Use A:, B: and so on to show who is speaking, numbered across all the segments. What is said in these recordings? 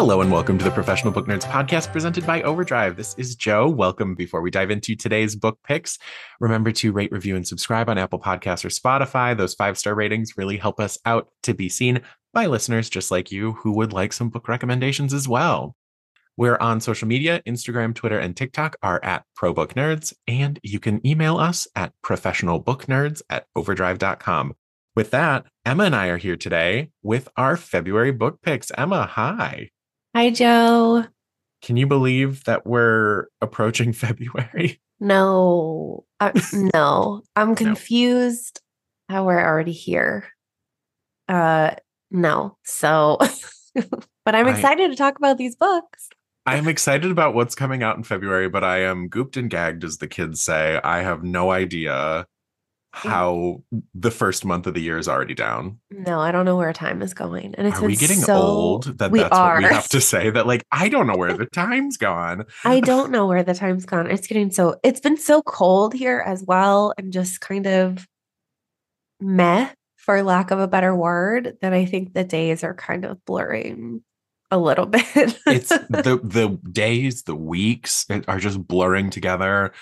A: Hello and welcome to the Professional Book Nerds podcast presented by Overdrive. This is Joe. Welcome. Before we dive into today's book picks, remember to rate, review, and subscribe on Apple Podcasts or Spotify. Those five star ratings really help us out to be seen by listeners just like you who would like some book recommendations as well. We're on social media Instagram, Twitter, and TikTok are at ProBookNerds, and you can email us at professionalbooknerds at overdrive.com. With that, Emma and I are here today with our February book picks. Emma, hi.
B: Hi, Joe.
A: Can you believe that we're approaching February?
B: No, uh, no, I'm confused no. how we're already here. Uh, no. So, but I'm excited I, to talk about these books.
A: I'm excited about what's coming out in February, but I am gooped and gagged, as the kids say. I have no idea mm. how the first month of the year is already down.
B: No, I don't know where time is going. And it's
A: are we getting so... old that we that's are. what we have to say? That like I don't know where the time's gone.
B: I don't know where the time's gone. It's getting so it's been so cold here as well, and just kind of meh, for lack of a better word, that I think the days are kind of blurring a little bit.
A: it's the the days, the weeks are just blurring together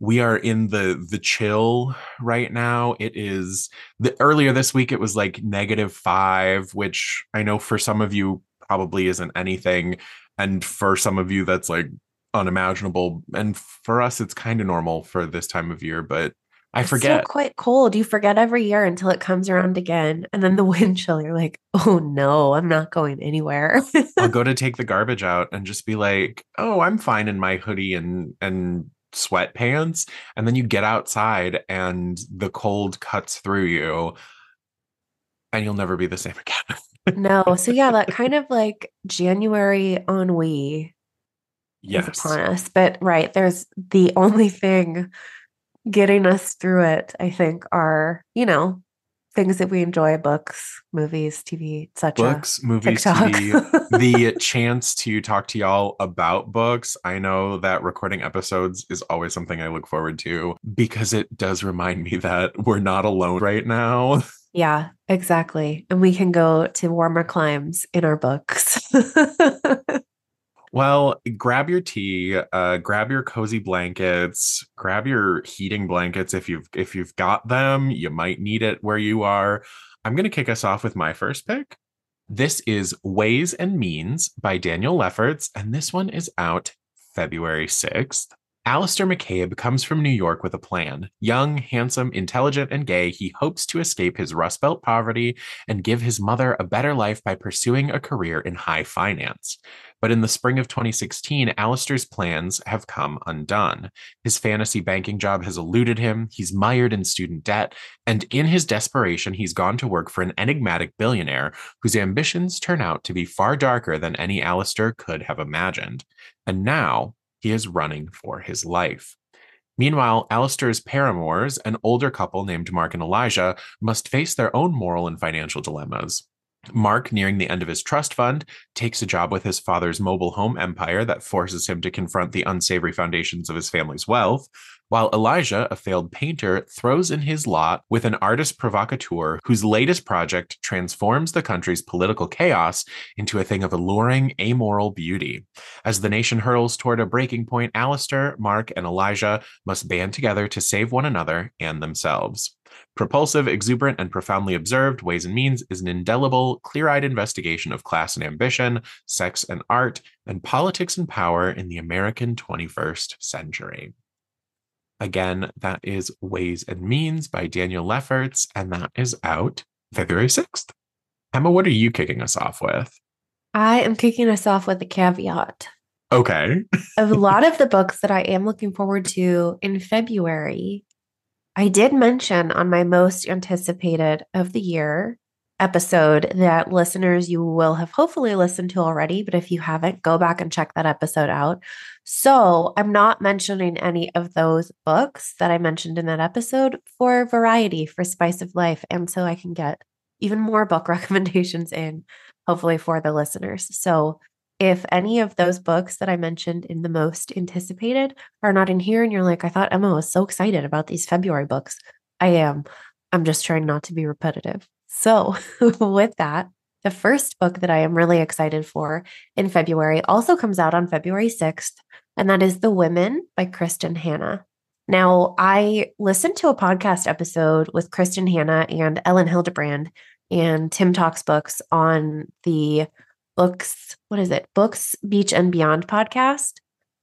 A: we are in the the chill right now it is the earlier this week it was like negative five which i know for some of you probably isn't anything and for some of you that's like unimaginable and for us it's kind of normal for this time of year but I
B: it's
A: forget.
B: quite cold. You forget every year until it comes around again. And then the wind chill, you're like, oh no, I'm not going anywhere.
A: I'll go to take the garbage out and just be like, oh, I'm fine in my hoodie and and sweatpants and then you get outside and the cold cuts through you and you'll never be the same again.
B: no. So yeah, that kind of like January ennui
A: yes.
B: is upon us. But right, there's the only thing getting us through it, I think, are, you know, things that we enjoy books movies tv etc
A: books movies TikTok. tv the chance to talk to y'all about books. I know that recording episodes is always something i look forward to because it does remind me that we're not alone right now.
B: Yeah exactly. And we can go to warmer climes in our books
A: Well, grab your tea, uh, grab your cozy blankets, grab your heating blankets if you've if you've got them. You might need it where you are. I'm going to kick us off with my first pick. This is Ways and Means by Daniel Lefferts, and this one is out February 6th. Alistair McCabe comes from New York with a plan. Young, handsome, intelligent, and gay, he hopes to escape his Rust Belt poverty and give his mother a better life by pursuing a career in high finance. But in the spring of 2016, Alistair's plans have come undone. His fantasy banking job has eluded him, he's mired in student debt, and in his desperation, he's gone to work for an enigmatic billionaire whose ambitions turn out to be far darker than any Alistair could have imagined. And now, he is running for his life. Meanwhile, Alistair's paramours, an older couple named Mark and Elijah, must face their own moral and financial dilemmas. Mark, nearing the end of his trust fund, takes a job with his father's mobile home empire that forces him to confront the unsavory foundations of his family's wealth, while Elijah, a failed painter, throws in his lot with an artist provocateur whose latest project transforms the country's political chaos into a thing of alluring, amoral beauty. As the nation hurtles toward a breaking point, Alistair, Mark, and Elijah must band together to save one another and themselves. Propulsive, exuberant, and profoundly observed, Ways and Means is an indelible, clear eyed investigation of class and ambition, sex and art, and politics and power in the American 21st century. Again, that is Ways and Means by Daniel Lefferts, and that is out February 6th. Emma, what are you kicking us off with?
B: I am kicking us off with a caveat.
A: Okay.
B: Of a lot of the books that I am looking forward to in February, I did mention on my most anticipated of the year episode that listeners you will have hopefully listened to already. But if you haven't, go back and check that episode out. So I'm not mentioning any of those books that I mentioned in that episode for variety, for spice of life. And so I can get even more book recommendations in, hopefully, for the listeners. So if any of those books that I mentioned in the most anticipated are not in here and you're like, I thought Emma was so excited about these February books, I am. I'm just trying not to be repetitive. So, with that, the first book that I am really excited for in February also comes out on February 6th, and that is The Women by Kristin Hannah. Now, I listened to a podcast episode with Kristin Hannah and Elin Hilderbrand and Tim Talks Books on the books, what is it? Books, Beach and Beyond podcast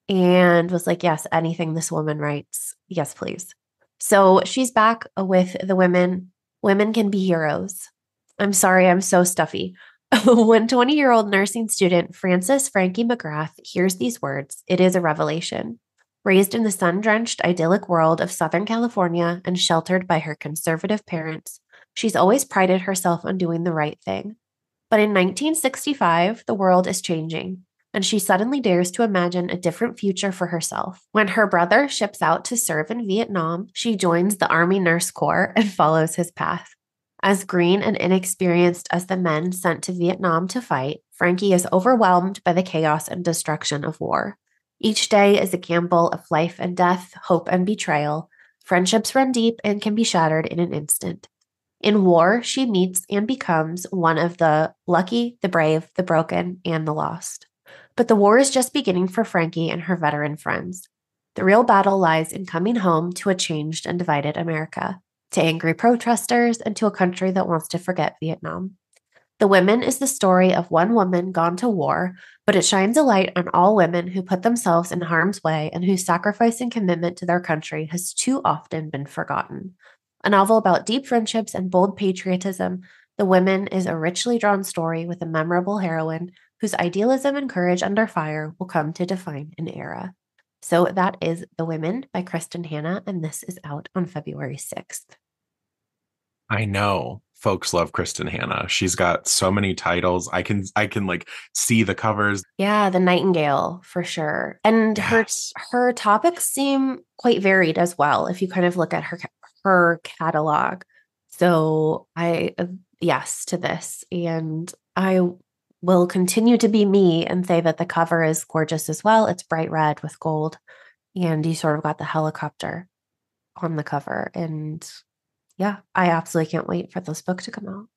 B: and was like, yes, anything this woman writes, yes, please. So she's back with the women. Women can be heroes. I'm sorry, I'm so stuffy. when 20 year old nursing student Frances Frankie McGrath hears these words, it is a revelation. Raised in the sun drenched, idyllic world of Southern California and sheltered by her conservative parents, she's always prided herself on doing the right thing. But in 1965, the world is changing, and she suddenly dares to imagine a different future for herself. When her brother ships out to serve in Vietnam, she joins the Army Nurse Corps and follows his path. As green and inexperienced as the men sent to Vietnam to fight, Frankie is overwhelmed by the chaos and destruction of war. Each day is a gamble of life and death, hope and betrayal. Friendships run deep and can be shattered in an instant. In war, she meets and becomes one of the lucky, the brave, the broken, and the lost. But the war is just beginning for Frankie and her veteran friends. The real battle lies in coming home to a changed and divided America, to angry protesters, and to a country that wants to forget Vietnam. The Women is the story of one woman gone to war, but it shines a light on all women who put themselves in harm's way and whose sacrifice and commitment to their country has too often been forgotten. A novel about deep friendships and bold patriotism, The Women is a richly drawn story with a memorable heroine whose idealism and courage under fire will come to define an era. So that is The Women by Kristin Hannah, and this is out on February 6th.
A: I know folks love Kristin Hannah. She's got so many titles. I can I can like see the covers.
B: Yeah, the Nightingale for sure. And yes. her her topics seem quite varied as well if you kind of look at her her catalog. So I, uh, yes to this. And I will continue to be me and say that the cover is gorgeous as well. It's bright red with gold. And you sort of got the helicopter on the cover. And yeah, I absolutely can't wait for this book to come out.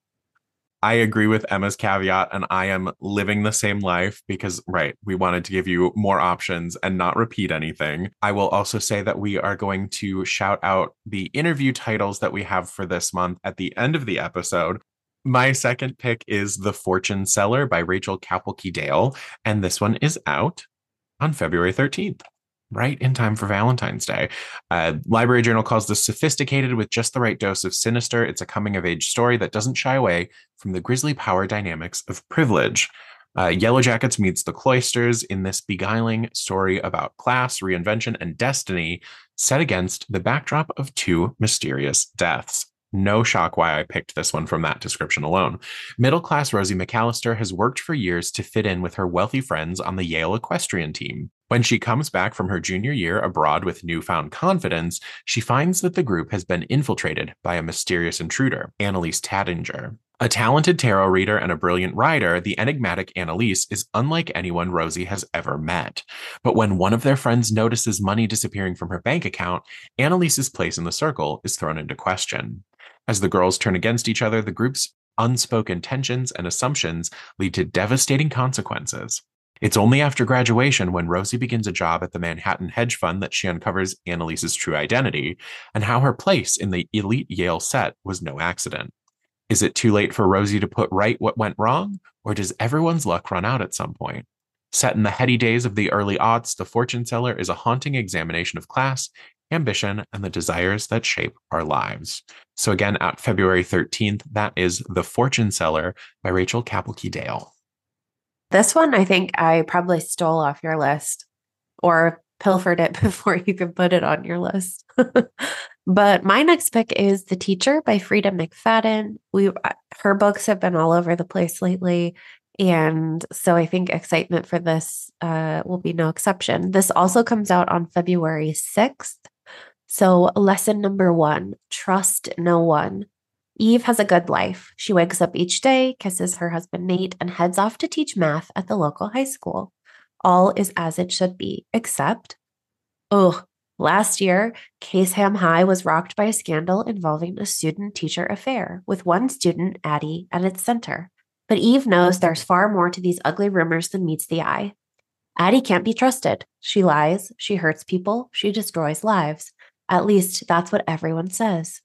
A: I agree with Emma's caveat, and I am living the same life because, right, we wanted to give you more options and not repeat anything. I will also say that we are going to shout out the interview titles that we have for this month at the end of the episode. My second pick is The Fortune Seller by Rachel Kapelke Dale, and this one is out on February 13th right in time for Valentine's Day. Uh, Library Journal calls this sophisticated with just the right dose of sinister. It's a coming of age story that doesn't shy away from the grisly power dynamics of privilege. Uh, Yellow Jackets meets the Cloisters in this beguiling story about class, reinvention, and destiny set against the backdrop of two mysterious deaths. No shock why I picked this one from that description alone. Middle class Rosie McAllister has worked for years to fit in with her wealthy friends on the Yale equestrian team. When she comes back from her junior year abroad with newfound confidence, she finds that the group has been infiltrated by a mysterious intruder, Annalise Tattinger. A talented tarot reader and a brilliant writer, the enigmatic Annalise is unlike anyone Rosie has ever met. But when one of their friends notices money disappearing from her bank account, Annalise's place in the circle is thrown into question. As the girls turn against each other, the group's unspoken tensions and assumptions lead to devastating consequences. It's only after graduation when Rosie begins a job at the Manhattan hedge fund that she uncovers Annalise's true identity and how her place in the elite Yale set was no accident. Is it too late for Rosie to put right what went wrong, or does everyone's luck run out at some point? Set in the heady days of the early aughts, The Fortune Seller is a haunting examination of class, ambition, and the desires that shape our lives. So, again, at February 13th, that is The Fortune Seller by Rachel Kapelke Dale.
B: This one, I think I probably stole off your list or pilfered it before you could put it on your list. but my next pick is The Teacher by Freida McFadden. We uh, her books have been all over the place lately. And so I think excitement for this uh, will be no exception. This also comes out on February 6th. So, lesson number one trust no one. Eve has a good life. She wakes up each day, kisses her husband Nate, and heads off to teach math at the local high school. All is as it should be, except, oh, last year, Caseham High was rocked by a scandal involving a student teacher affair, with one student, Addie, at its center. But Eve knows there's far more to these ugly rumors than meets the eye. Addie can't be trusted. She lies, she hurts people, she destroys lives. At least that's what everyone says.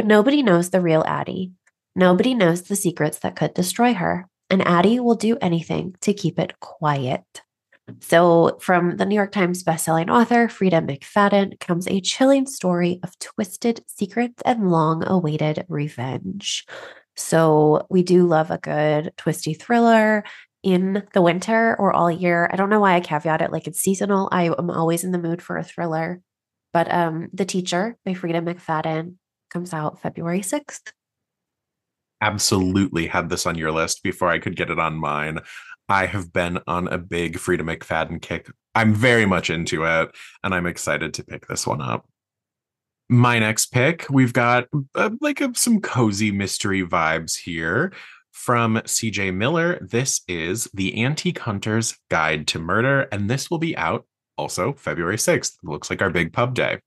B: But nobody knows the real Addie. Nobody knows the secrets that could destroy her. And Addie will do anything to keep it quiet. So, from the New York Times bestselling author Freida McFadden comes a chilling story of twisted secrets and long awaited revenge. So, we do love a good twisty thriller in the winter or all year. I don't know why I caveat it like it's seasonal. I am always in the mood for a thriller. But um, The Teacher by Freida McFadden comes out February 6th.
A: Absolutely had this on your list before I could get it on mine. I have been on a big Freida McFadden kick. I'm very much into it, and I'm excited to pick this one up. My next pick, we've got uh, like a, some cozy mystery vibes here from CJ Miller. This is The Antique Hunter's Guide to Murder, and this will be out also February 6th. Looks like our big pub day.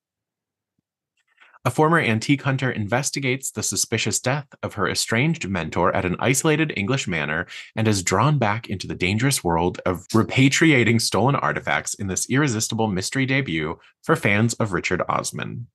A: A former antique hunter investigates the suspicious death of her estranged mentor at an isolated English manor and is drawn back into the dangerous world of repatriating stolen artifacts in this irresistible mystery debut for fans of Richard Osman.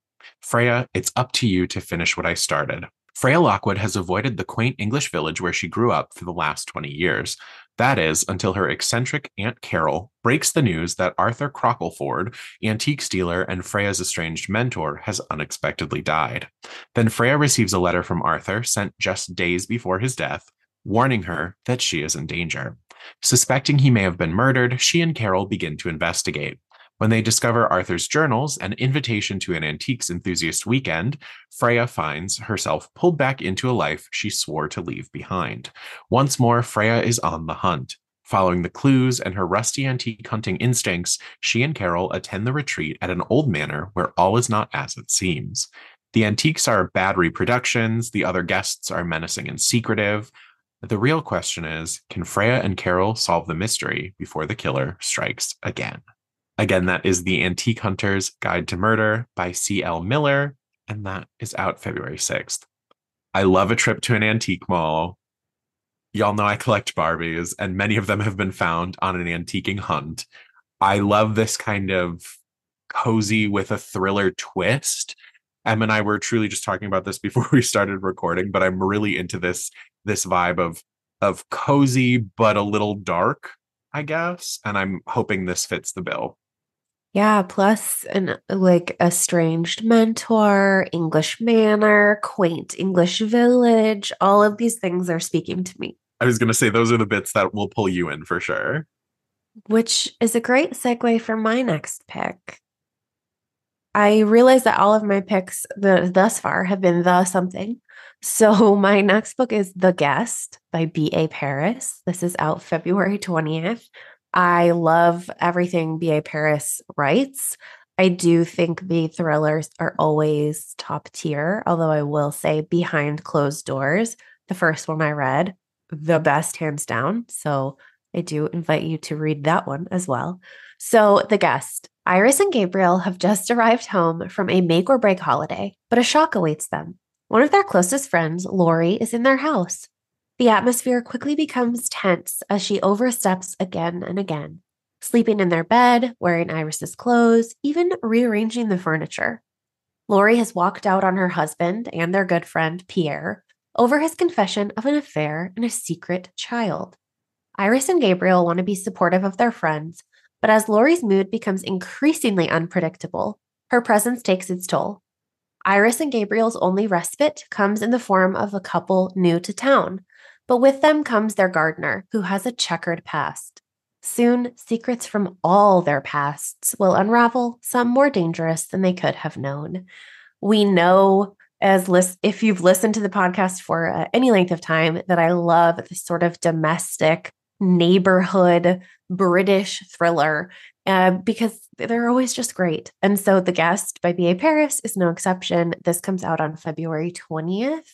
A: Freya, it's up to you to finish what I started. Freya Lockwood has avoided the quaint English village where she grew up for the last 20 years. That is, until her eccentric Aunt Carol breaks the news that Arthur Crockleford, antique dealer and Freya's estranged mentor, has unexpectedly died. Then Freya receives a letter from Arthur sent just days before his death, warning her that she is in danger. Suspecting he may have been murdered, she and Carol begin to investigate. When they discover Arthur's journals, and invitation to an antiques enthusiast weekend, Freya finds herself pulled back into a life she swore to leave behind. Once more, Freya is on the hunt. Following the clues and her rusty antique hunting instincts, she and Carol attend the retreat at an old manor where all is not as it seems. The antiques are bad reproductions, the other guests are menacing and secretive. The real question is can Freya and Carol solve the mystery before the killer strikes again? Again, that is The Antique Hunter's Guide to Murder by C.L. Miller, and that is out February 6th. I love a trip to an antique mall. Y'all know I collect Barbies, and many of them have been found on an antiquing hunt. I love this kind of cozy with a thriller twist. Em and I were truly just talking about this before we started recording, but I'm really into this this vibe of of cozy but a little dark, I guess, and I'm hoping this fits the bill.
B: Yeah, plus an like estranged mentor, English manor, quaint English village, all of these things are speaking to me.
A: I was going to say those are the bits that will pull you in for sure.
B: Which is a great segue for my next pick. I realize that all of my picks the, thus far have been the something. So my next book is The Guest by B.A. Paris. This is out February 20th. I love everything B.A. Paris writes. I do think the thrillers are always top tier, although I will say Behind Closed Doors, the first one I read, the best hands down. So I do invite you to read that one as well. So, the guest, Iris and Gabriel have just arrived home from a make or break holiday, but a shock awaits them. One of their closest friends, Lori, is in their house. The atmosphere quickly becomes tense as she oversteps again and again, sleeping in their bed, wearing Iris's clothes, even rearranging the furniture. Lori has walked out on her husband and their good friend, Pierre, over his confession of an affair and a secret child. Iris and Gabriel want to be supportive of their friends, but as Lori's mood becomes increasingly unpredictable, her presence takes its toll. Iris and Gabriel's only respite comes in the form of a couple new to town but with them comes their gardener, who has a checkered past. Soon, secrets from all their pasts will unravel, some more dangerous than they could have known. We know, as list- if you've listened to the podcast for uh, any length of time, that I love this sort of domestic neighborhood British thriller uh, because they're always just great. And so, The Guest by B.A. Paris is no exception. This comes out on February 20th.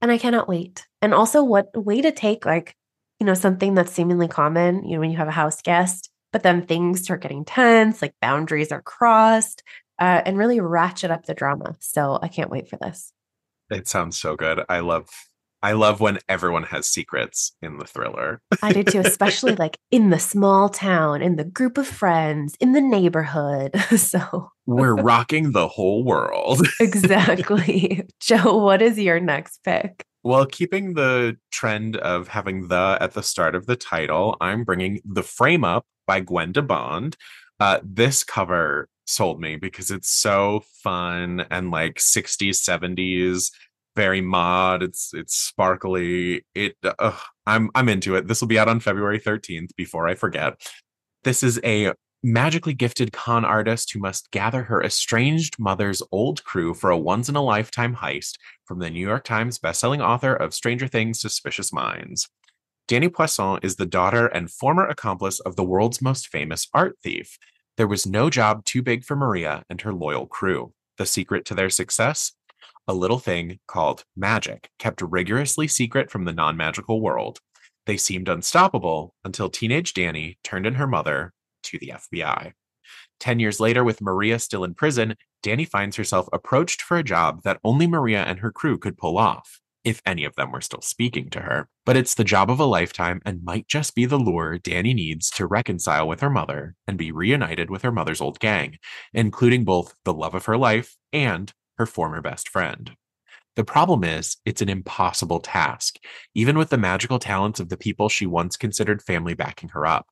B: And I cannot wait. And also, what way to take like, you know, something that's seemingly common, you know, when you have a house guest, but then things start getting tense, like boundaries are crossed, uh, and really ratchet up the drama. So I can't wait for this.
A: It sounds so good. I love I love when everyone has secrets in the thriller.
B: I do too, especially like in the small town, in the group of friends, in the neighborhood. So
A: we're rocking the whole world.
B: exactly. Joe, what is your next pick?
A: Well, keeping the trend of having the at the start of the title, I'm bringing The Frame Up by Gwenda Bond. Uh, this cover sold me because it's so fun and like 60s, 70s very mod. It's it's sparkly. It uh, I'm I'm into it. This will be out on February 13th before I forget. This is a magically gifted con artist who must gather her estranged mother's old crew for a once in a lifetime heist from the New York Times bestselling author of Stranger Things Suspicious Minds. Danny Poisson is the daughter and former accomplice of the world's most famous art thief. There was no job too big for Maria and her loyal crew. The secret to their success? a little thing called magic, kept rigorously secret from the non magical world. They seemed unstoppable until teenage Danny turned in her mother to the FBI. Ten years later, with Maria still in prison, Danny finds herself approached for a job that only Maria and her crew could pull off, if any of them were still speaking to her. But it's the job of a lifetime and might just be the lure Danny needs to reconcile with her mother and be reunited with her mother's old gang, including both the love of her life and her former best friend. The problem is, it's an impossible task, even with the magical talents of the people she once considered family backing her up.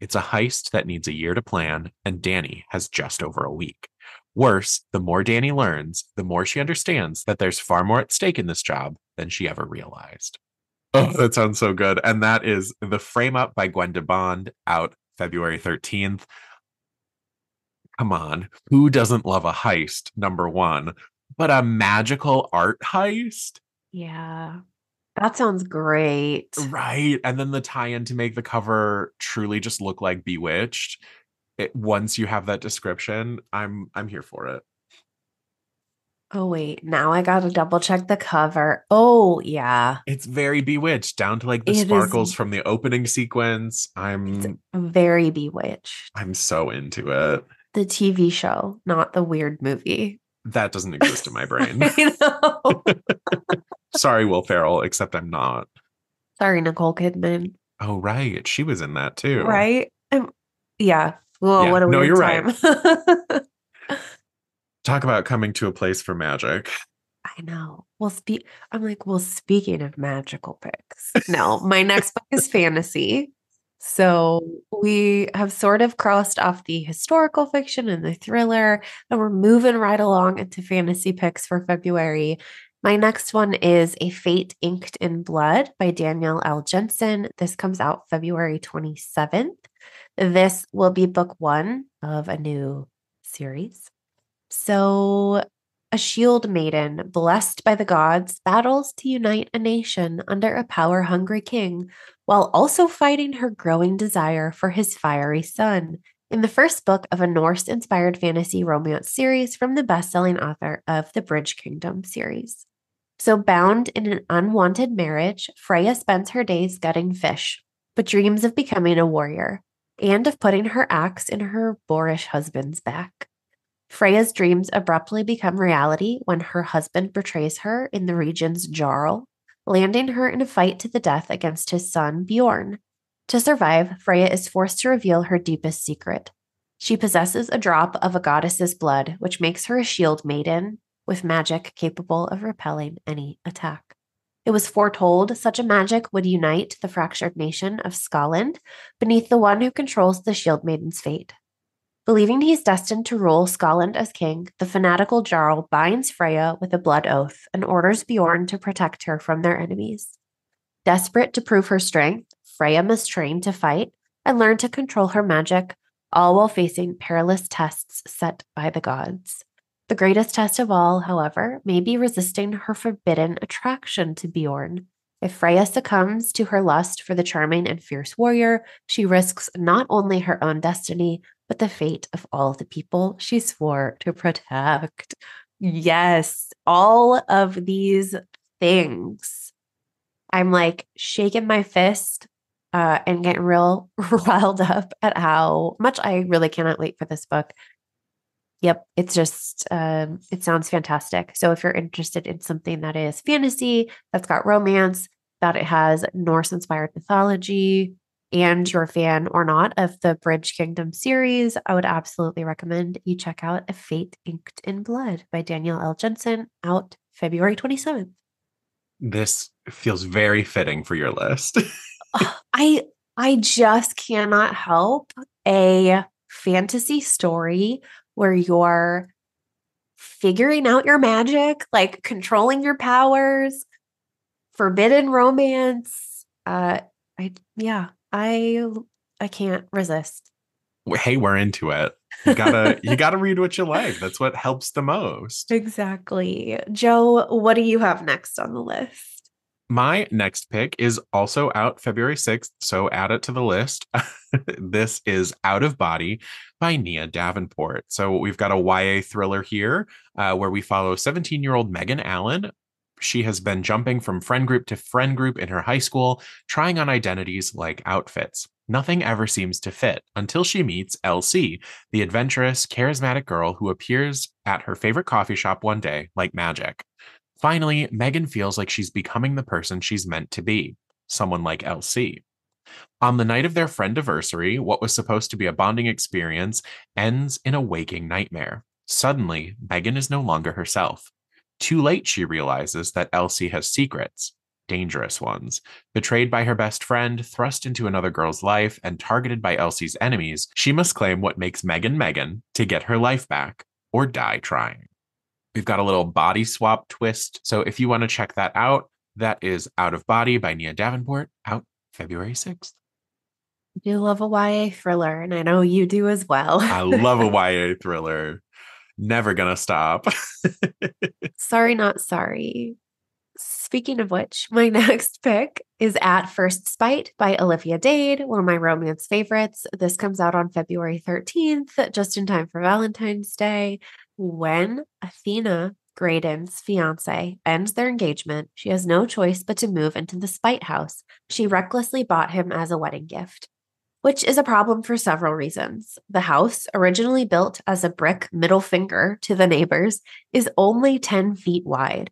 A: It's a heist that needs a year to plan, and Danny has just over a week. Worse, the more Danny learns, the more she understands that there's far more at stake in this job than she ever realized. Oh, that sounds so good. And that is The Frame Up by Gwenda Bond out February 13th come on, who doesn't love a heist? Number one, but a magical art heist.
B: Yeah. That sounds great.
A: Right. And then the tie in to make the cover truly just look like Bewitched. It, once you have that description, I'm I'm here for it.
B: Oh wait, now I got to double check the cover. Oh yeah.
A: It's very bewitched down to like the it sparkles is, from the opening sequence. I'm
B: very bewitched.
A: I'm so into it
B: the TV show, not the weird movie.
A: That doesn't exist in my brain. Sorry, Will Ferrell, except I'm not.
B: Sorry, Nicole Kidman.
A: Oh, right. She was in that too.
B: Right? Um, yeah. Well, yeah. what a
A: no,
B: weird
A: you're
B: time.
A: right. Talk about coming to a place for magic.
B: I know. Well, speak. I'm like, well, speaking of magical picks, no, my next book is fantasy. So we have sort of crossed off the historical fiction and the thriller, and we're moving right along into fantasy picks for February. My next one is A Fate Inked in Blood by Danielle L. Jensen. This comes out February 27th. This will be book one of a new series. So, a shield maiden, blessed by the gods, battles to unite a nation under a power hungry king while also fighting her growing desire for his fiery son. In the first book of a Norse inspired fantasy romance series from the best selling author of the Bridge Kingdom series. So, bound in an unwanted marriage, Freya spends her days gutting fish, but dreams of becoming a warrior and of putting her axe in her boorish husband's back. Freya's dreams abruptly become reality when her husband betrays her in the region's Jarl, landing her in a fight to the death against his son, Bjorn. To survive, Freya is forced to reveal her deepest secret. She possesses a drop of a goddess's blood, which makes her a shield maiden with magic capable of repelling any attack. It was foretold such a magic would unite the fractured nation of Skaland beneath the one who controls the Shield Maiden's fate. Believing he's destined to rule Skaland as king, the fanatical Jarl binds Freya with a blood oath and orders Bjorn to protect her from their enemies. Desperate to prove her strength, Freya must train to fight and learn to control her magic, all while facing perilous tests set by the gods. The greatest test of all, however, may be resisting her forbidden attraction to Bjorn. If Freya succumbs to her lust for the charming and fierce warrior, she risks not only her own destiny, but the fate of all the people she swore to protect. Yes, all of these things. I'm like shaking my fist uh, and getting real riled up at how much I really cannot wait for this book. Yep, it's just um, it sounds fantastic. So if you're interested in something that is fantasy, that's got romance, that it has Norse inspired mythology, and you're a fan or not of the Bridge Kingdom series, I would absolutely recommend you check out A Fate Inked in Blood by Danielle L. Jensen out February 27th.
A: This feels very fitting for your list.
B: I I just cannot help a fantasy story where you're figuring out your magic, like controlling your powers, forbidden romance. Uh I yeah, I I can't resist.
A: Hey, we're into it. You gotta you gotta read what you like. That's what helps the most.
B: Exactly. Joe, what do you have next on the list?
A: My next pick is also out February 6th, so add it to the list. this is Out of Body by Nia Davenport. So we've got a YA thriller here uh, where we follow 17 year old Megan Allen. She has been jumping from friend group to friend group in her high school, trying on identities like outfits. Nothing ever seems to fit until she meets Elsie, the adventurous, charismatic girl who appears at her favorite coffee shop one day like magic. Finally, Megan feels like she's becoming the person she's meant to be someone like Elsie. On the night of their friend anniversary, what was supposed to be a bonding experience ends in a waking nightmare. Suddenly, Megan is no longer herself. Too late, she realizes that Elsie has secrets, dangerous ones. Betrayed by her best friend, thrust into another girl's life, and targeted by Elsie's enemies, she must claim what makes Megan Megan to get her life back or die trying. We've got a little body swap twist. So if you want to check that out, that is Out of Body by Nia Davenport, out February 6th.
B: I do love a YA thriller, and I know you do as well.
A: I love a YA thriller. Never gonna stop.
B: sorry, not sorry. Speaking of which, my next pick is At First Spite by Olivia Dade, one of my romance favorites. This comes out on February 13th, just in time for Valentine's Day. When Athena, Graydon's fiance, ends their engagement, she has no choice but to move into the Spite house she recklessly bought him as a wedding gift, which is a problem for several reasons. The house, originally built as a brick middle finger to the neighbors, is only 10 feet wide.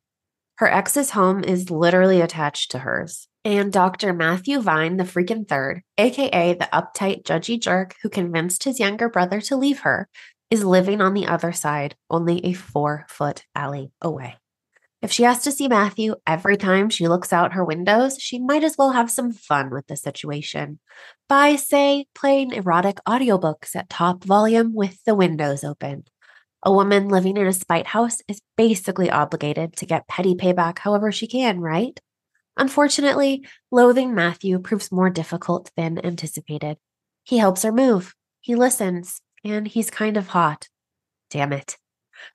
B: Her ex's home is literally attached to hers. And Dr. Matthew Vine, the freaking third, aka the uptight, judgy jerk who convinced his younger brother to leave her, is living on the other side, only a four foot alley away. If she has to see Matthew every time she looks out her windows, she might as well have some fun with the situation by, say, playing erotic audiobooks at top volume with the windows open. A woman living in a spite house is basically obligated to get petty payback however she can, right? Unfortunately, loathing Matthew proves more difficult than anticipated. He helps her move, he listens, and he's kind of hot. Damn it.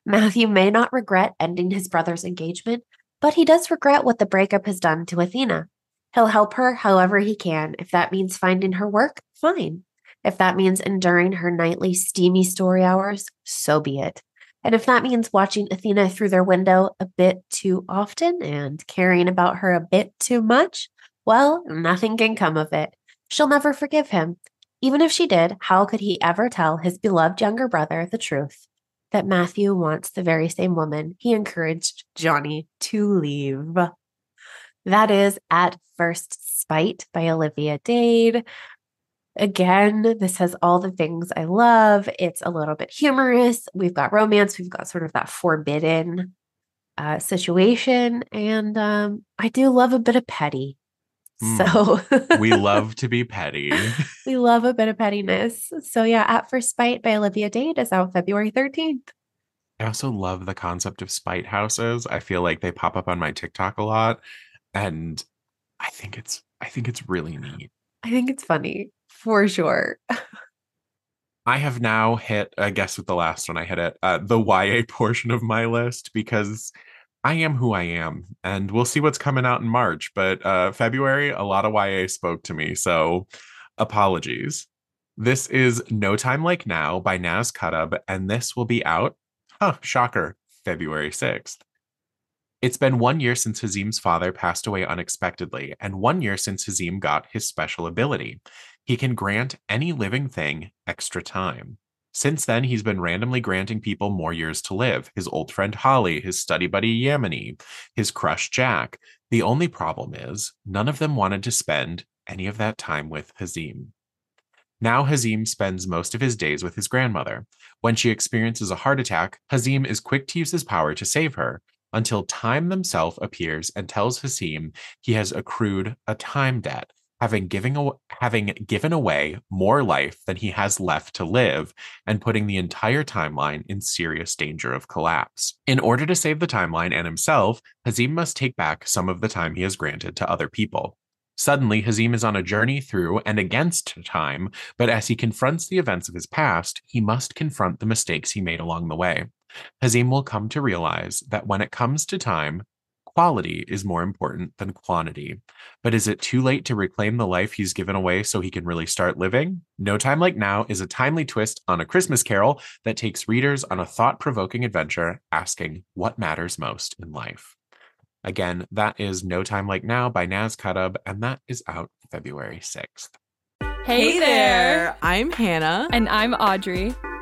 B: Matthew may not regret ending his brother's engagement, but he does regret what the breakup has done to Athena. He'll help her however he can. If that means finding her work, fine. If that means enduring her nightly steamy story hours, so be it. And if that means watching Athena through their window a bit too often and caring about her a bit too much, well, nothing can come of it. She'll never forgive him. Even if she did, how could he ever tell his beloved younger brother the truth? That Matthew wants the very same woman he encouraged Johnny to leave. That is At First Spite by Olivia Dade. Again, this has all the things I love. It's a little bit humorous. We've got romance, we've got sort of that forbidden uh, situation. And um, I do love a bit of petty. So
A: we love to be petty.
B: we love a bit of pettiness. So yeah, At First Spite by Olivia Dade is out February 13th.
A: I also love the concept of spite houses. I feel like they pop up on my TikTok a lot. And I think it's I think it's really neat.
B: I think it's funny for sure.
A: I have now hit, I guess with the last one I hit it, uh, the YA portion of my list because I am who I am, and we'll see what's coming out in March. But uh, February, a lot of YA spoke to me, so apologies. This is No Time Like Now by Naz Kutub, and this will be out, huh, shocker, February 6th. It's been one year since Hazim's father passed away unexpectedly, and one year since Hazim got his special ability. He can grant any living thing extra time. Since then, he's been randomly granting people more years to live his old friend Holly, his study buddy Yamini, his crush Jack. The only problem is, none of them wanted to spend any of that time with Hazim. Now, Hazim spends most of his days with his grandmother. When she experiences a heart attack, Hazim is quick to use his power to save her until time himself appears and tells Hazim he has accrued a time debt, having given, having given away more life than he has left to live, and putting the entire timeline in serious danger of collapse. In order to save the timeline and himself, Hazim must take back some of the time he has granted to other people. Suddenly, Hazim is on a journey through and against time, but as he confronts the events of his past, he must confront the mistakes he made along the way. Hazim will come to realize that when it comes to time, quality is more important than quantity. But is it too late to reclaim the life he's given away so he can really start living? No Time Like Now is a timely twist on a Christmas carol that takes readers on a thought provoking adventure asking what matters most in life. Again, that is No Time Like Now by Naz Kutub, and that is out February 6th.
C: Hey, hey there. there! I'm Hannah.
D: And I'm Audrey.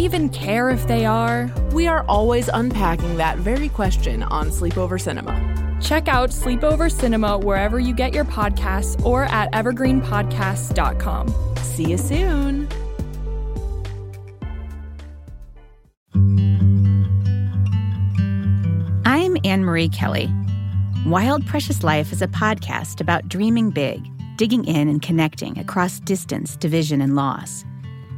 D: even care if they are?
C: We are always unpacking that very question on Sleepover Cinema.
D: Check out Sleepover Cinema wherever you get your podcasts or at evergreenpodcasts.com.
C: See you soon.
E: I'm Anne Marie Kelly. Wild Precious Life is a podcast about dreaming big, digging in and connecting across distance, division, and loss.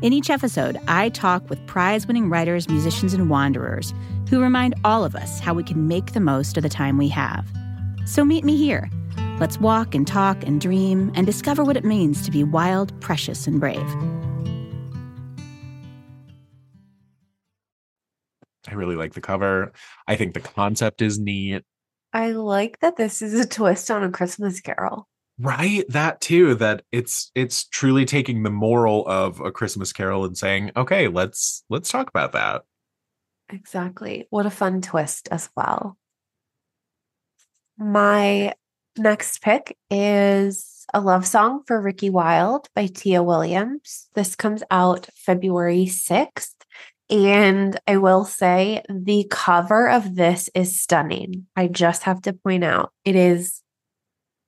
E: In each episode, I talk with prize winning writers, musicians, and wanderers who remind all of us how we can make the most of the time we have. So meet me here. Let's walk and talk and dream and discover what it means to be wild, precious, and brave.
A: I really like the cover. I think the concept is neat.
B: I like that this is a twist on a Christmas carol.
A: Right, that too that it's it's truly taking the moral of a Christmas carol and saying, "Okay, let's let's talk about that."
B: Exactly. What a fun twist as well. My next pick is a love song for Ricki Wilde by Tia Williams. This comes out February 6th. And I will say the cover of this is stunning. I just have to point out it is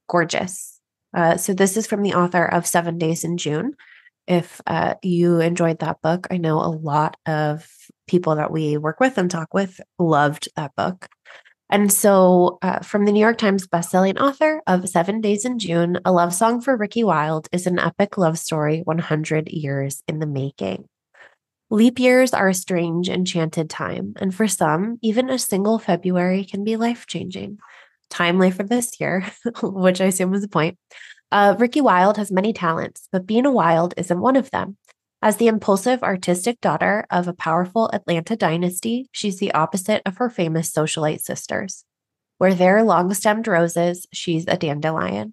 B: gorgeous. Uh, so, this is from the author of Seven Days in June. If uh, you enjoyed that book, I know a lot of people that we work with and talk with loved that book. And so, uh, from the New York Times bestselling author of Seven Days in June, A Love Song for Ricki Wilde is an epic love story 100 years in the making. Leap years are a strange, enchanted time, and for some, even a single February can be life changing. Timely for this year, which I assume was the point. Uh, Ricki Wilde has many talents, but being a Wilde isn't one of them. As the impulsive artistic daughter of a powerful Atlanta dynasty, she's the opposite of her famous socialite sisters. Where they're long stemmed roses, she's a dandelion,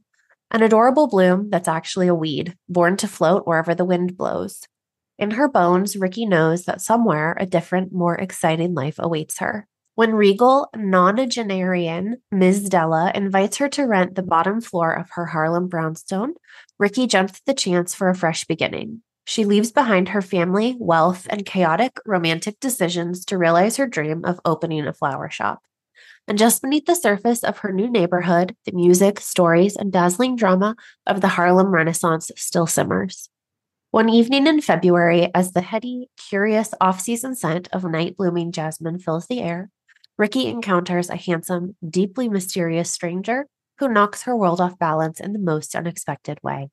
B: an adorable bloom that's actually a weed, born to float wherever the wind blows. In her bones, Ricki knows that somewhere a different, more exciting life awaits her. When regal nonagenarian Ms. Della invites her to rent the bottom floor of her Harlem brownstone, Ricki jumps at the chance for a fresh beginning. She leaves behind her family, wealth, and chaotic romantic decisions to realize her dream of opening a flower shop. And just beneath the surface of her new neighborhood, the music, stories, and dazzling drama of the Harlem Renaissance still simmers. One evening in February, as the heady, curious off season scent of night blooming jasmine fills the air, Ricki encounters a handsome, deeply mysterious stranger who knocks her world off balance in the most unexpected way.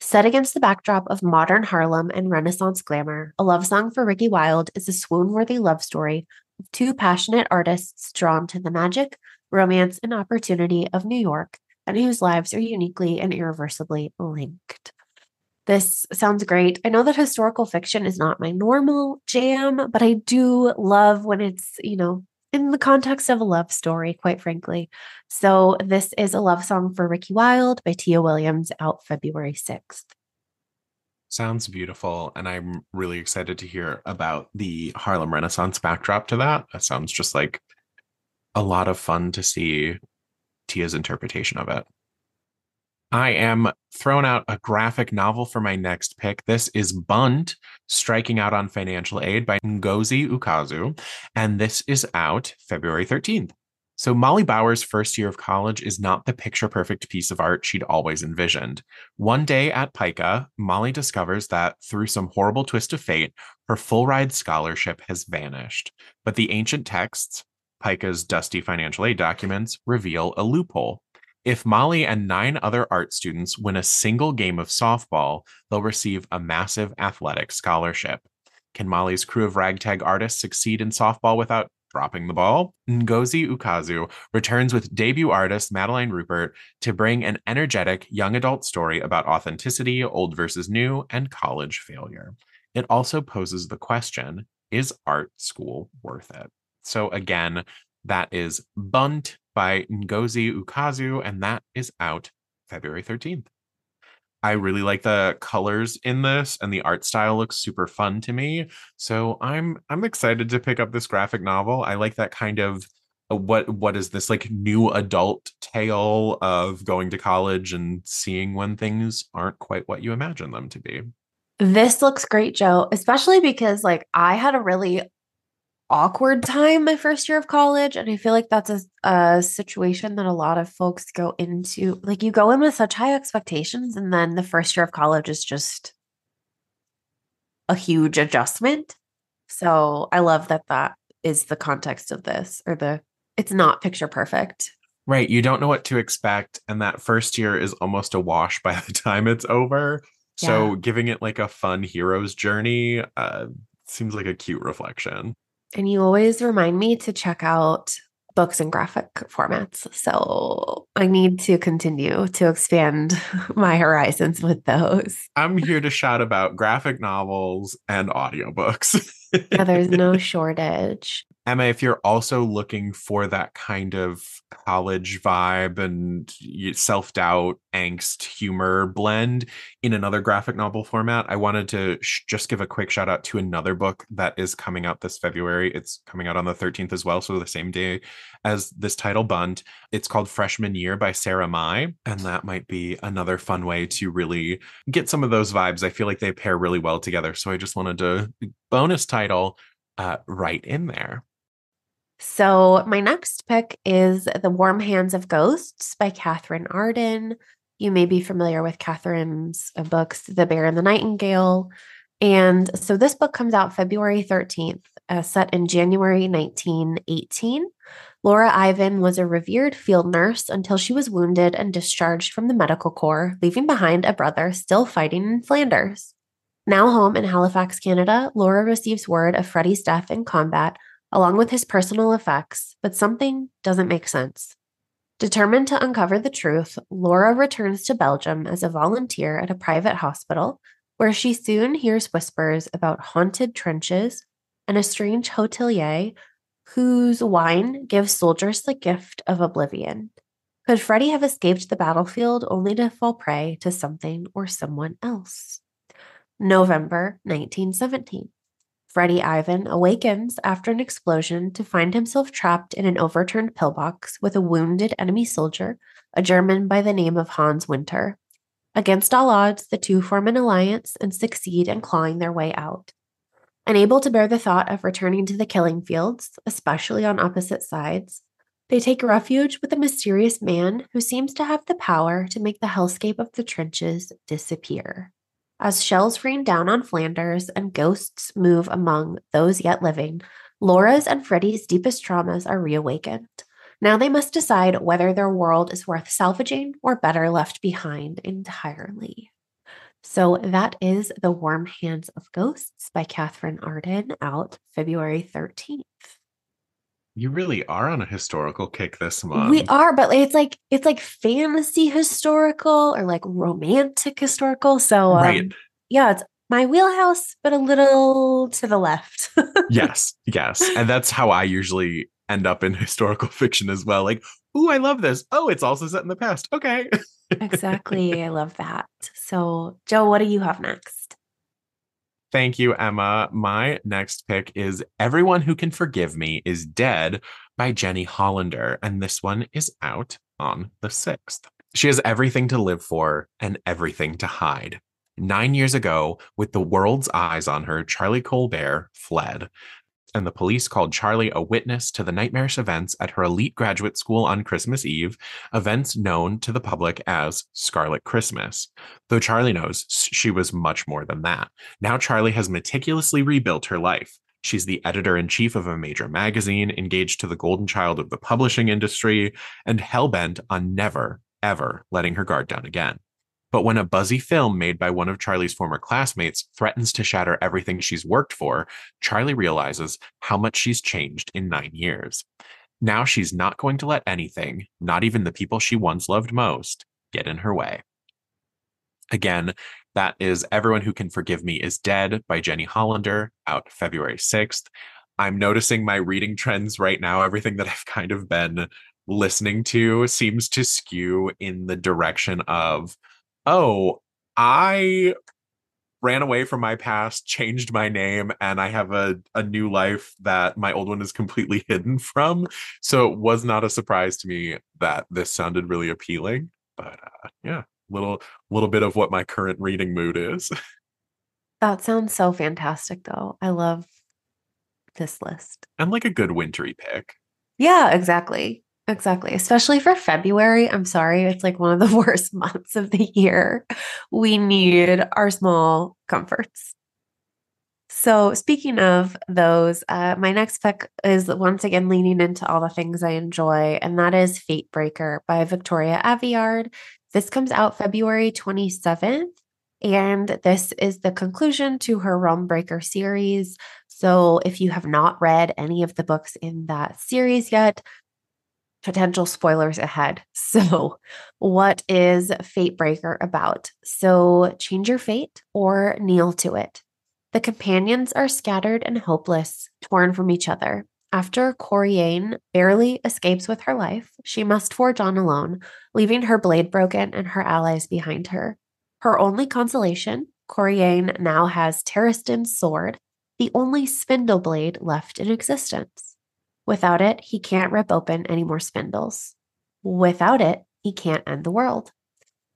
B: Set against the backdrop of modern Harlem and Renaissance glamour, A Love Song for Ricki Wilde is a swoon worthy love story of two passionate artists drawn to the magic, romance, and opportunity of New York, and whose lives are uniquely and irreversibly linked. This sounds great. I know that historical fiction is not my normal jam, but I do love when it's, you know, in the context of a love story, quite frankly. So, this is a love song for Ricki Wilde by Tia Williams out February 6th.
A: Sounds beautiful. And I'm really excited to hear about the Harlem Renaissance backdrop to that. That sounds just like a lot of fun to see Tia's interpretation of it. I am throwing out a graphic novel for my next pick. This is Bunt, Striking Out on Financial Aid by Ngozi Ukazu. And this is out February 13th. So, Molly Bauer's first year of college is not the picture perfect piece of art she'd always envisioned. One day at Pica, Molly discovers that through some horrible twist of fate, her full ride scholarship has vanished. But the ancient texts, Pica's dusty financial aid documents, reveal a loophole. If Molly and nine other art students win a single game of softball, they'll receive a massive athletic scholarship. Can Molly's crew of ragtag artists succeed in softball without dropping the ball? Ngozi Ukazu returns with debut artist Madeline Rupert to bring an energetic young adult story about authenticity, old versus new, and college failure. It also poses the question is art school worth it? So, again, that is Bunt by Ngozi Ukazu, and that is out February 13th. I really like the colors in this and the art style looks super fun to me. So I'm I'm excited to pick up this graphic novel. I like that kind of uh, what what is this like new adult tale of going to college and seeing when things aren't quite what you imagine them to be.
B: This looks great, Joe, especially because like I had a really awkward time my first year of college and i feel like that's a, a situation that a lot of folks go into like you go in with such high expectations and then the first year of college is just a huge adjustment. So i love that that is the context of this or the it's not picture perfect.
A: Right you don't know what to expect and that first year is almost a wash by the time it's over. So giving it like a fun hero's journey uh, seems like a cute reflection
B: and you always remind me to check out books and graphic formats. So I need to continue to expand my horizons with those.
A: I'm here to shout about graphic novels and audiobooks.
B: yeah, there's no shortage.
A: Emma, if you're also looking for that kind of college vibe and self doubt, angst, humor blend in another graphic novel format, I wanted to sh- just give a quick shout out to another book that is coming out this February. It's coming out on the 13th as well. So the same day as this title, Bunt. It's called Freshman Year by Sarah Mai. And that might be another fun way to really get some of those vibes. I feel like they pair really well together. So I just wanted to bonus title uh, right in there.
B: So, my next pick is The Warm Hands of Ghosts by Katherine Arden. You may be familiar with Katherine's uh, books, The Bear and the Nightingale. And so, this book comes out February 13th, uh, set in January 1918. Laura Iven was a revered field nurse until she was wounded and discharged from the medical corps, leaving behind a brother still fighting in Flanders. Now home in Halifax, Canada, Laura receives word of Freddie's death in combat along with his personal effects, but something doesn't make sense. Determined to uncover the truth, Laura returns to Belgium as a volunteer at a private hospital, where she soon hears whispers about haunted trenches and a strange hotelier whose wine gives soldiers the gift of oblivion. Could Freddie have escaped the battlefield only to fall prey to something or someone else? November 1917. Freddie Iven awakens after an explosion to find himself trapped in an overturned pillbox with a wounded enemy soldier, a German by the name of Hans Winter. Against all odds, the two form an alliance and succeed in clawing their way out. Unable to bear the thought of returning to the killing fields, especially on opposite sides, they take refuge with a mysterious man who seems to have the power to make the hellscape of the trenches disappear. As shells rain down on Flanders and ghosts move among those yet living, Laura's and Freddie's deepest traumas are reawakened. Now they must decide whether their world is worth salvaging or better left behind entirely. So that is The Warm Hands of Ghosts by Katherine Arden out February 13th.
A: You really are on a historical kick this month.
B: we are, but it's like it's like fantasy historical or like romantic historical. So um,
A: Right.
B: yeah, it's my wheelhouse, but a little to the left.
A: yes, yes. And that's how I usually end up in historical fiction as well. Like, oh, I love this. Oh, it's also set in the past. Okay.
B: exactly. I love that. So, Joe, what do you have next?
A: Thank you, Emma. My next pick is Everyone Who Can Forgive Me is Dead by Jenny Hollander. And this one is out on the 6th. She has everything to live for and everything to hide. Nine years ago, with the world's eyes on her, Charlie Colbert fled. And the police called Charlie a witness to the nightmarish events at her elite graduate school on Christmas Eve, events known to the public as Scarlet Christmas. Though Charlie knows she was much more than that. Now Charlie has meticulously rebuilt her life. She's the editor in chief of a major magazine, engaged to the golden child of the publishing industry, and hell bent on never, ever letting her guard down again. But when a buzzy film made by one of Charlie's former classmates threatens to shatter everything she's worked for, Charlie realizes how much she's changed in nine years. Now she's not going to let anything, not even the people she once loved most, get in her way. Again, that is Everyone Who Can Forgive Me is Dead by Jenny Hollander, out February 6th. I'm noticing my reading trends right now. Everything that I've kind of been listening to seems to skew in the direction of, oh, I ran away from my past, changed my name, and I have a, a new life that my old one is completely hidden from. So it was not a surprise to me that this sounded really appealing. But uh, yeah, little little bit of what my current reading mood is.
B: That sounds so fantastic, though. I love this list.
A: And like a good wintry pick.
B: Yeah, exactly. Exactly. Especially for February. I'm sorry. It's like one of the worst months of the year. We need our small comforts. So, speaking of those, uh, my next pick is once again leaning into all the things I enjoy, and that is Fate Breaker by Victoria Aveyard. This comes out February 27th, and this is the conclusion to her Realm Breaker series. So, if you have not read any of the books in that series yet, potential spoilers ahead. So, what is Fate Breaker about? So, change your fate or kneel to it. The companions are scattered and hopeless, torn from each other. After Corayne barely escapes with her life, she must forge on alone, leaving her blade broken and her allies behind her. Her only consolation, Corayne now has Taristan's sword, the only spindle blade left in existence. Without it, he can't rip open any more spindles. Without it, he can't end the world.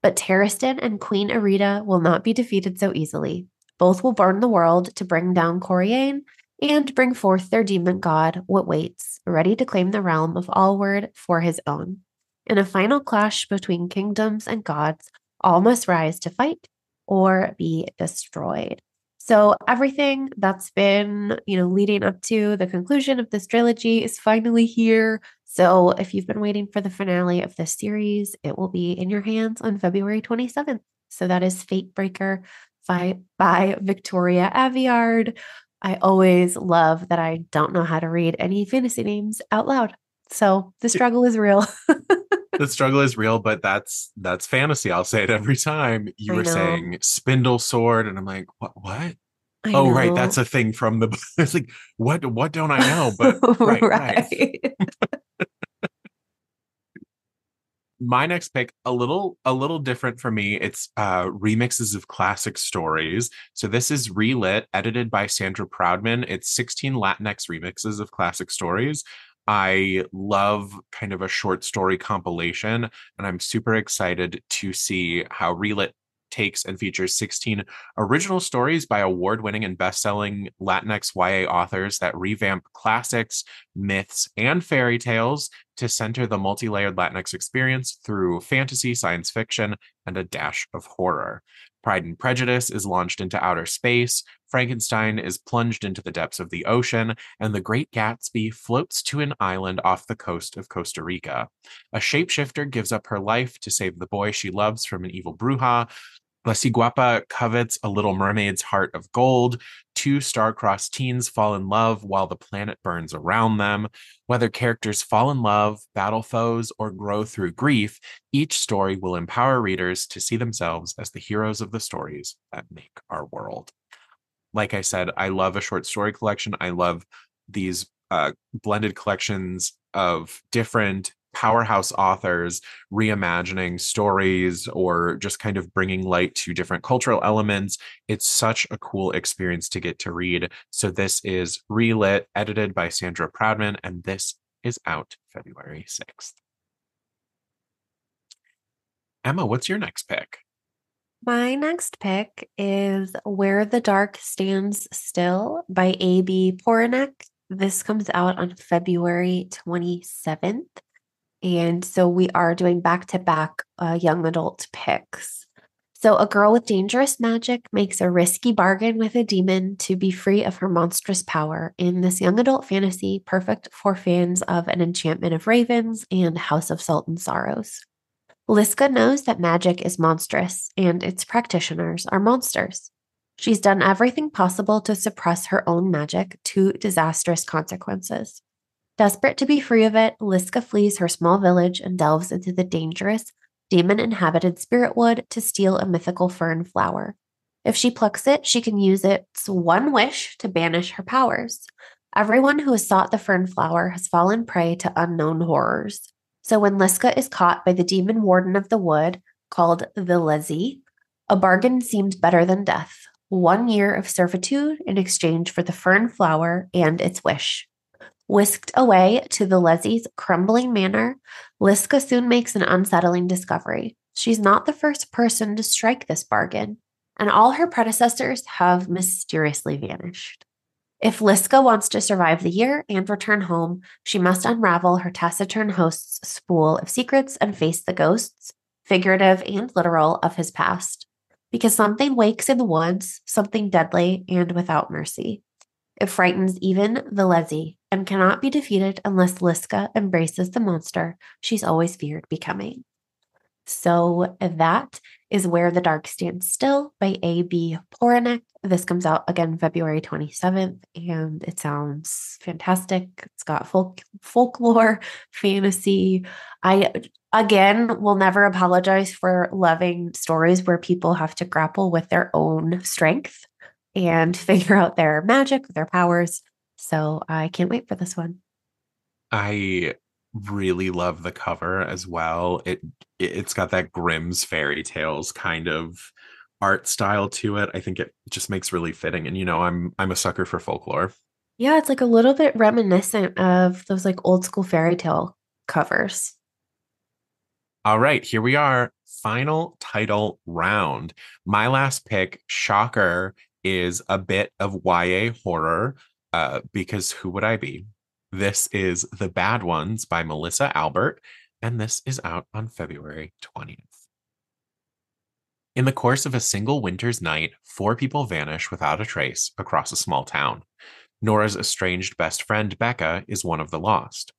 B: But Taristan and Queen Erida will not be defeated so easily. Both will burn the world to bring down Corayne and bring forth their demon god, what waits, ready to claim the realm of Allward for his own. In a final clash between kingdoms and gods, all must rise to fight or be destroyed. So everything that's been, you know, leading up to the conclusion of this trilogy is finally here. So if you've been waiting for the finale of this series, it will be in your hands on February 27th. So that is Fate Breaker by, by Victoria Aveyard. I always love that I don't know how to read any fantasy names out loud. So the struggle is real.
A: the struggle is real, but that's that's fantasy. I'll say it every time. You
B: I
A: were
B: know.
A: saying spindle sword, and I'm like, what what?
B: I
A: oh, right. That's a thing from the it's like, what what don't I know? But right, right. my next pick a little a little different for me it's uh remixes of classic stories so this is relit edited by sandra proudman it's 16 latinx remixes of classic stories i love kind of a short story compilation and i'm super excited to see how relit takes and features 16 original stories by award-winning and best-selling latinx ya authors that revamp classics myths and fairy tales to center the multi layered Latinx experience through fantasy, science fiction, and a dash of horror. Pride and Prejudice is launched into outer space, Frankenstein is plunged into the depths of the ocean, and The Great Gatsby floats to an island off the coast of Costa Rica. A shapeshifter gives up her life to save the boy she loves from an evil bruja. La Ciguapa covets a little mermaid's heart of gold. Two star-crossed teens fall in love while the planet burns around them. Whether characters fall in love, battle foes, or grow through grief, each story will empower readers to see themselves as the heroes of the stories that make our world. Like I said, I love a short story collection. I love these uh, blended collections of different powerhouse authors reimagining stories or just kind of bringing light to different cultural elements. It's such a cool experience to get to read. So, this is Relit, edited by Sandra Proudman, and this is out February 6th. Emma, what's your next pick?
B: My next pick is Where the Dark Stands Still by A.B. Poranek. This comes out on February 27th. And so we are doing back to back uh, young adult picks. So, a girl with dangerous magic makes a risky bargain with a demon to be free of her monstrous power in this young adult fantasy, perfect for fans of An Enchantment of Ravens and House of Salt and Sorrows. Liska knows that magic is monstrous and its practitioners are monsters. She's done everything possible to suppress her own magic to disastrous consequences. Desperate to be free of it, Liska flees her small village and delves into the dangerous, demon inhabited spirit wood to steal a mythical fern flower. If she plucks it, she can use its one wish to banish her powers. Everyone who has sought the fern flower has fallen prey to unknown horrors. So when Liska is caught by the demon warden of the wood, called the Leszy, a bargain seemed better than death one year of servitude in exchange for the fern flower and its wish. Whisked away to the Leszy's crumbling manor, Liska soon makes an unsettling discovery. She's not the first person to strike this bargain, and all her predecessors have mysteriously vanished. If Liska wants to survive the year and return home, she must unravel her taciturn host's spool of secrets and face the ghosts, figurative and literal, of his past. Because something wakes in the woods, something deadly and without mercy. It frightens even the Leszy and cannot be defeated unless Liska embraces the monster she's always feared becoming. So that is Where the Dark Stands Still by A.B. Poranek. This comes out again February 27th, and it sounds fantastic. It's got folk folklore, fantasy. I again will never apologize for loving stories where people have to grapple with their own strength and figure out their magic, their powers. So I can't wait for this one.
A: I really love the cover as well. It it's got that Grimm's fairy tales kind of art style to it. I think it just makes really fitting. And you know, I'm I'm a sucker for folklore.
B: Yeah, it's like a little bit reminiscent of those like old school fairy tale covers.
A: All right, here we are. Final title round. My last pick, shocker, is a bit of YA horror, uh, because who would I be? This is The Bad Ones by Melissa Albert, and this is out on February 20th. In the course of a single winter's night, four people vanish without a trace across a small town. Nora's estranged best friend, Becca, is one of the lost.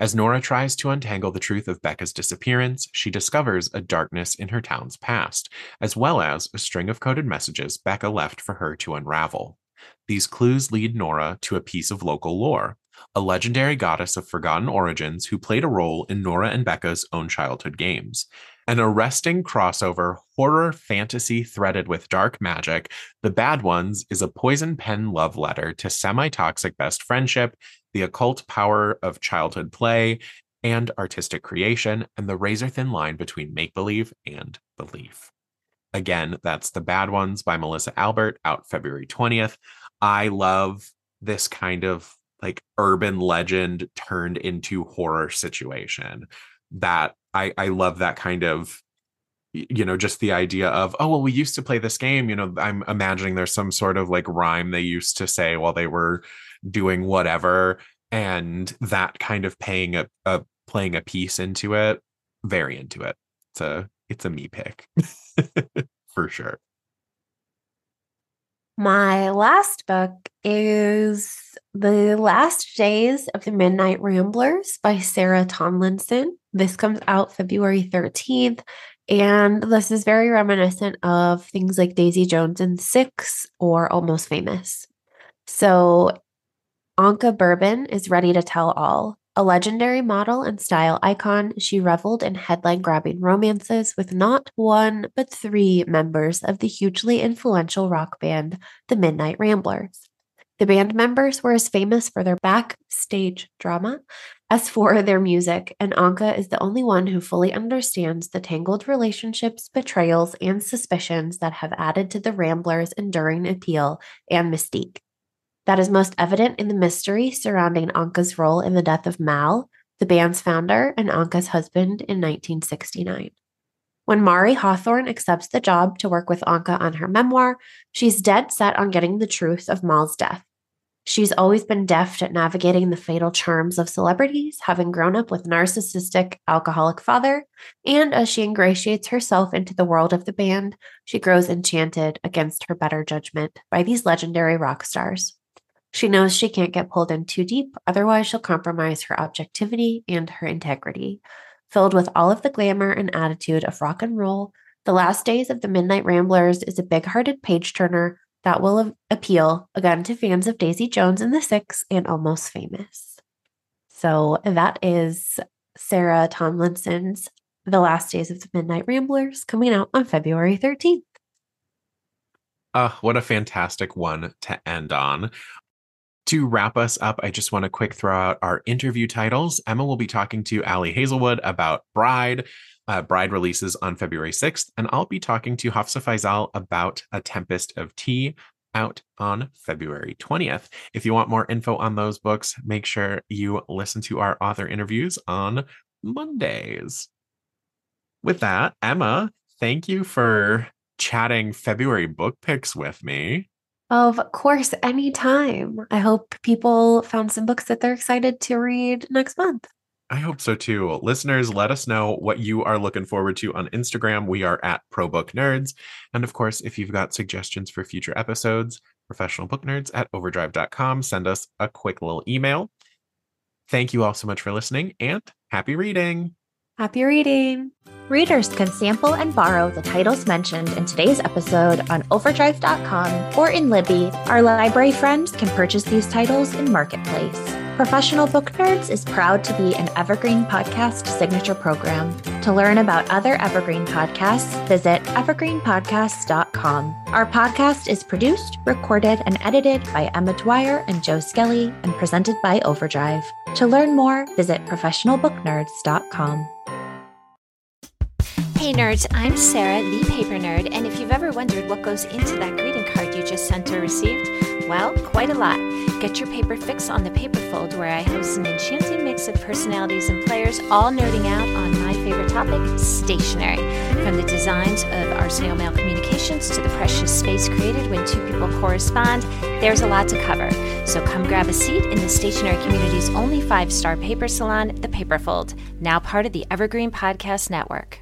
A: As Nora tries to untangle the truth of Becca's disappearance, she discovers a darkness in her town's past, as well as a string of coded messages Becca left for her to unravel. These clues lead Nora to a piece of local lore, a legendary goddess of forgotten origins who played a role in Nora and Becca's own childhood games. An arresting crossover horror fantasy threaded with dark magic, The Bad Ones is a poison pen love letter to semi toxic best friendship, the occult power of childhood play, and artistic creation, and the razor thin line between make believe and belief. Again, that's The Bad Ones by Melissa Albert, out February 20th. I love this kind of like urban legend turned into horror situation that I I love that kind of you know just the idea of oh well we used to play this game you know i'm imagining there's some sort of like rhyme they used to say while they were doing whatever and that kind of paying a, a playing a piece into it very into it it's a it's a me pick for sure
B: my last book is The Last Days of the Midnight Ramblers by Sarah Tomlinson. This comes out February 13th. And this is very reminiscent of things like Daisy Jones and Six or Almost Famous. So Anka Bourbon is ready to tell all. A legendary model and style icon, she reveled in headline grabbing romances with not one, but three members of the hugely influential rock band, the Midnight Ramblers. The band members were as famous for their backstage drama as for their music, and Anka is the only one who fully understands the tangled relationships, betrayals, and suspicions that have added to the Ramblers' enduring appeal and mystique. That is most evident in the mystery surrounding Anka's role in the death of Mal, the band's founder and Anka's husband in 1969. When Mari Hawthorne accepts the job to work with Anka on her memoir, she's dead set on getting the truth of Mal's death. She's always been deft at navigating the fatal charms of celebrities, having grown up with narcissistic, alcoholic father, and as she ingratiates herself into the world of the band, she grows enchanted against her better judgment by these legendary rock stars. She knows she can't get pulled in too deep, otherwise, she'll compromise her objectivity and her integrity. Filled with all of the glamour and attitude of rock and roll, The Last Days of the Midnight Ramblers is a big hearted page turner that will appeal again to fans of Daisy Jones and the Six and Almost Famous. So that is Sarah Tomlinson's The Last Days of the Midnight Ramblers coming out on February 13th.
A: Uh, what a fantastic one to end on. To wrap us up, I just want to quick throw out our interview titles. Emma will be talking to Ali Hazelwood about Bride. Uh, Bride releases on February 6th, and I'll be talking to Hafsa Faizal about A Tempest of Tea out on February 20th. If you want more info on those books, make sure you listen to our author interviews on Mondays. With that, Emma, thank you for chatting February book picks with me.
B: Of course, anytime. I hope people found some books that they're excited to read next month.
A: I hope so too. Listeners, let us know what you are looking forward to on Instagram. We are at ProBook Nerds. And of course, if you've got suggestions for future episodes, professional book nerds at overdrive.com, send us a quick little email. Thank you all so much for listening and happy reading.
B: Happy reading.
F: Readers can sample and borrow the titles mentioned in today's episode on overdrive.com or in Libby. Our library friends can purchase these titles in Marketplace. Professional Book Nerds is proud to be an Evergreen Podcast signature program. To learn about other Evergreen podcasts, visit evergreenpodcasts.com. Our podcast is produced, recorded, and edited by Emma Dwyer and Joe Skelly and presented by Overdrive. To learn more, visit professionalbooknerds.com.
G: Hey nerds, I'm Sarah, the paper nerd, and if you've ever wondered what goes into that greeting card you just sent or received, well, quite a lot. Get your paper fix on the Paper Fold, where I host an enchanting mix of personalities and players, all nerding out on my favorite topic, stationery. From the designs of our snail mail communications to the precious space created when two people correspond, there's a lot to cover. So come grab a seat in the stationery community's only five star paper salon, the Paper Fold, now part of the Evergreen Podcast Network.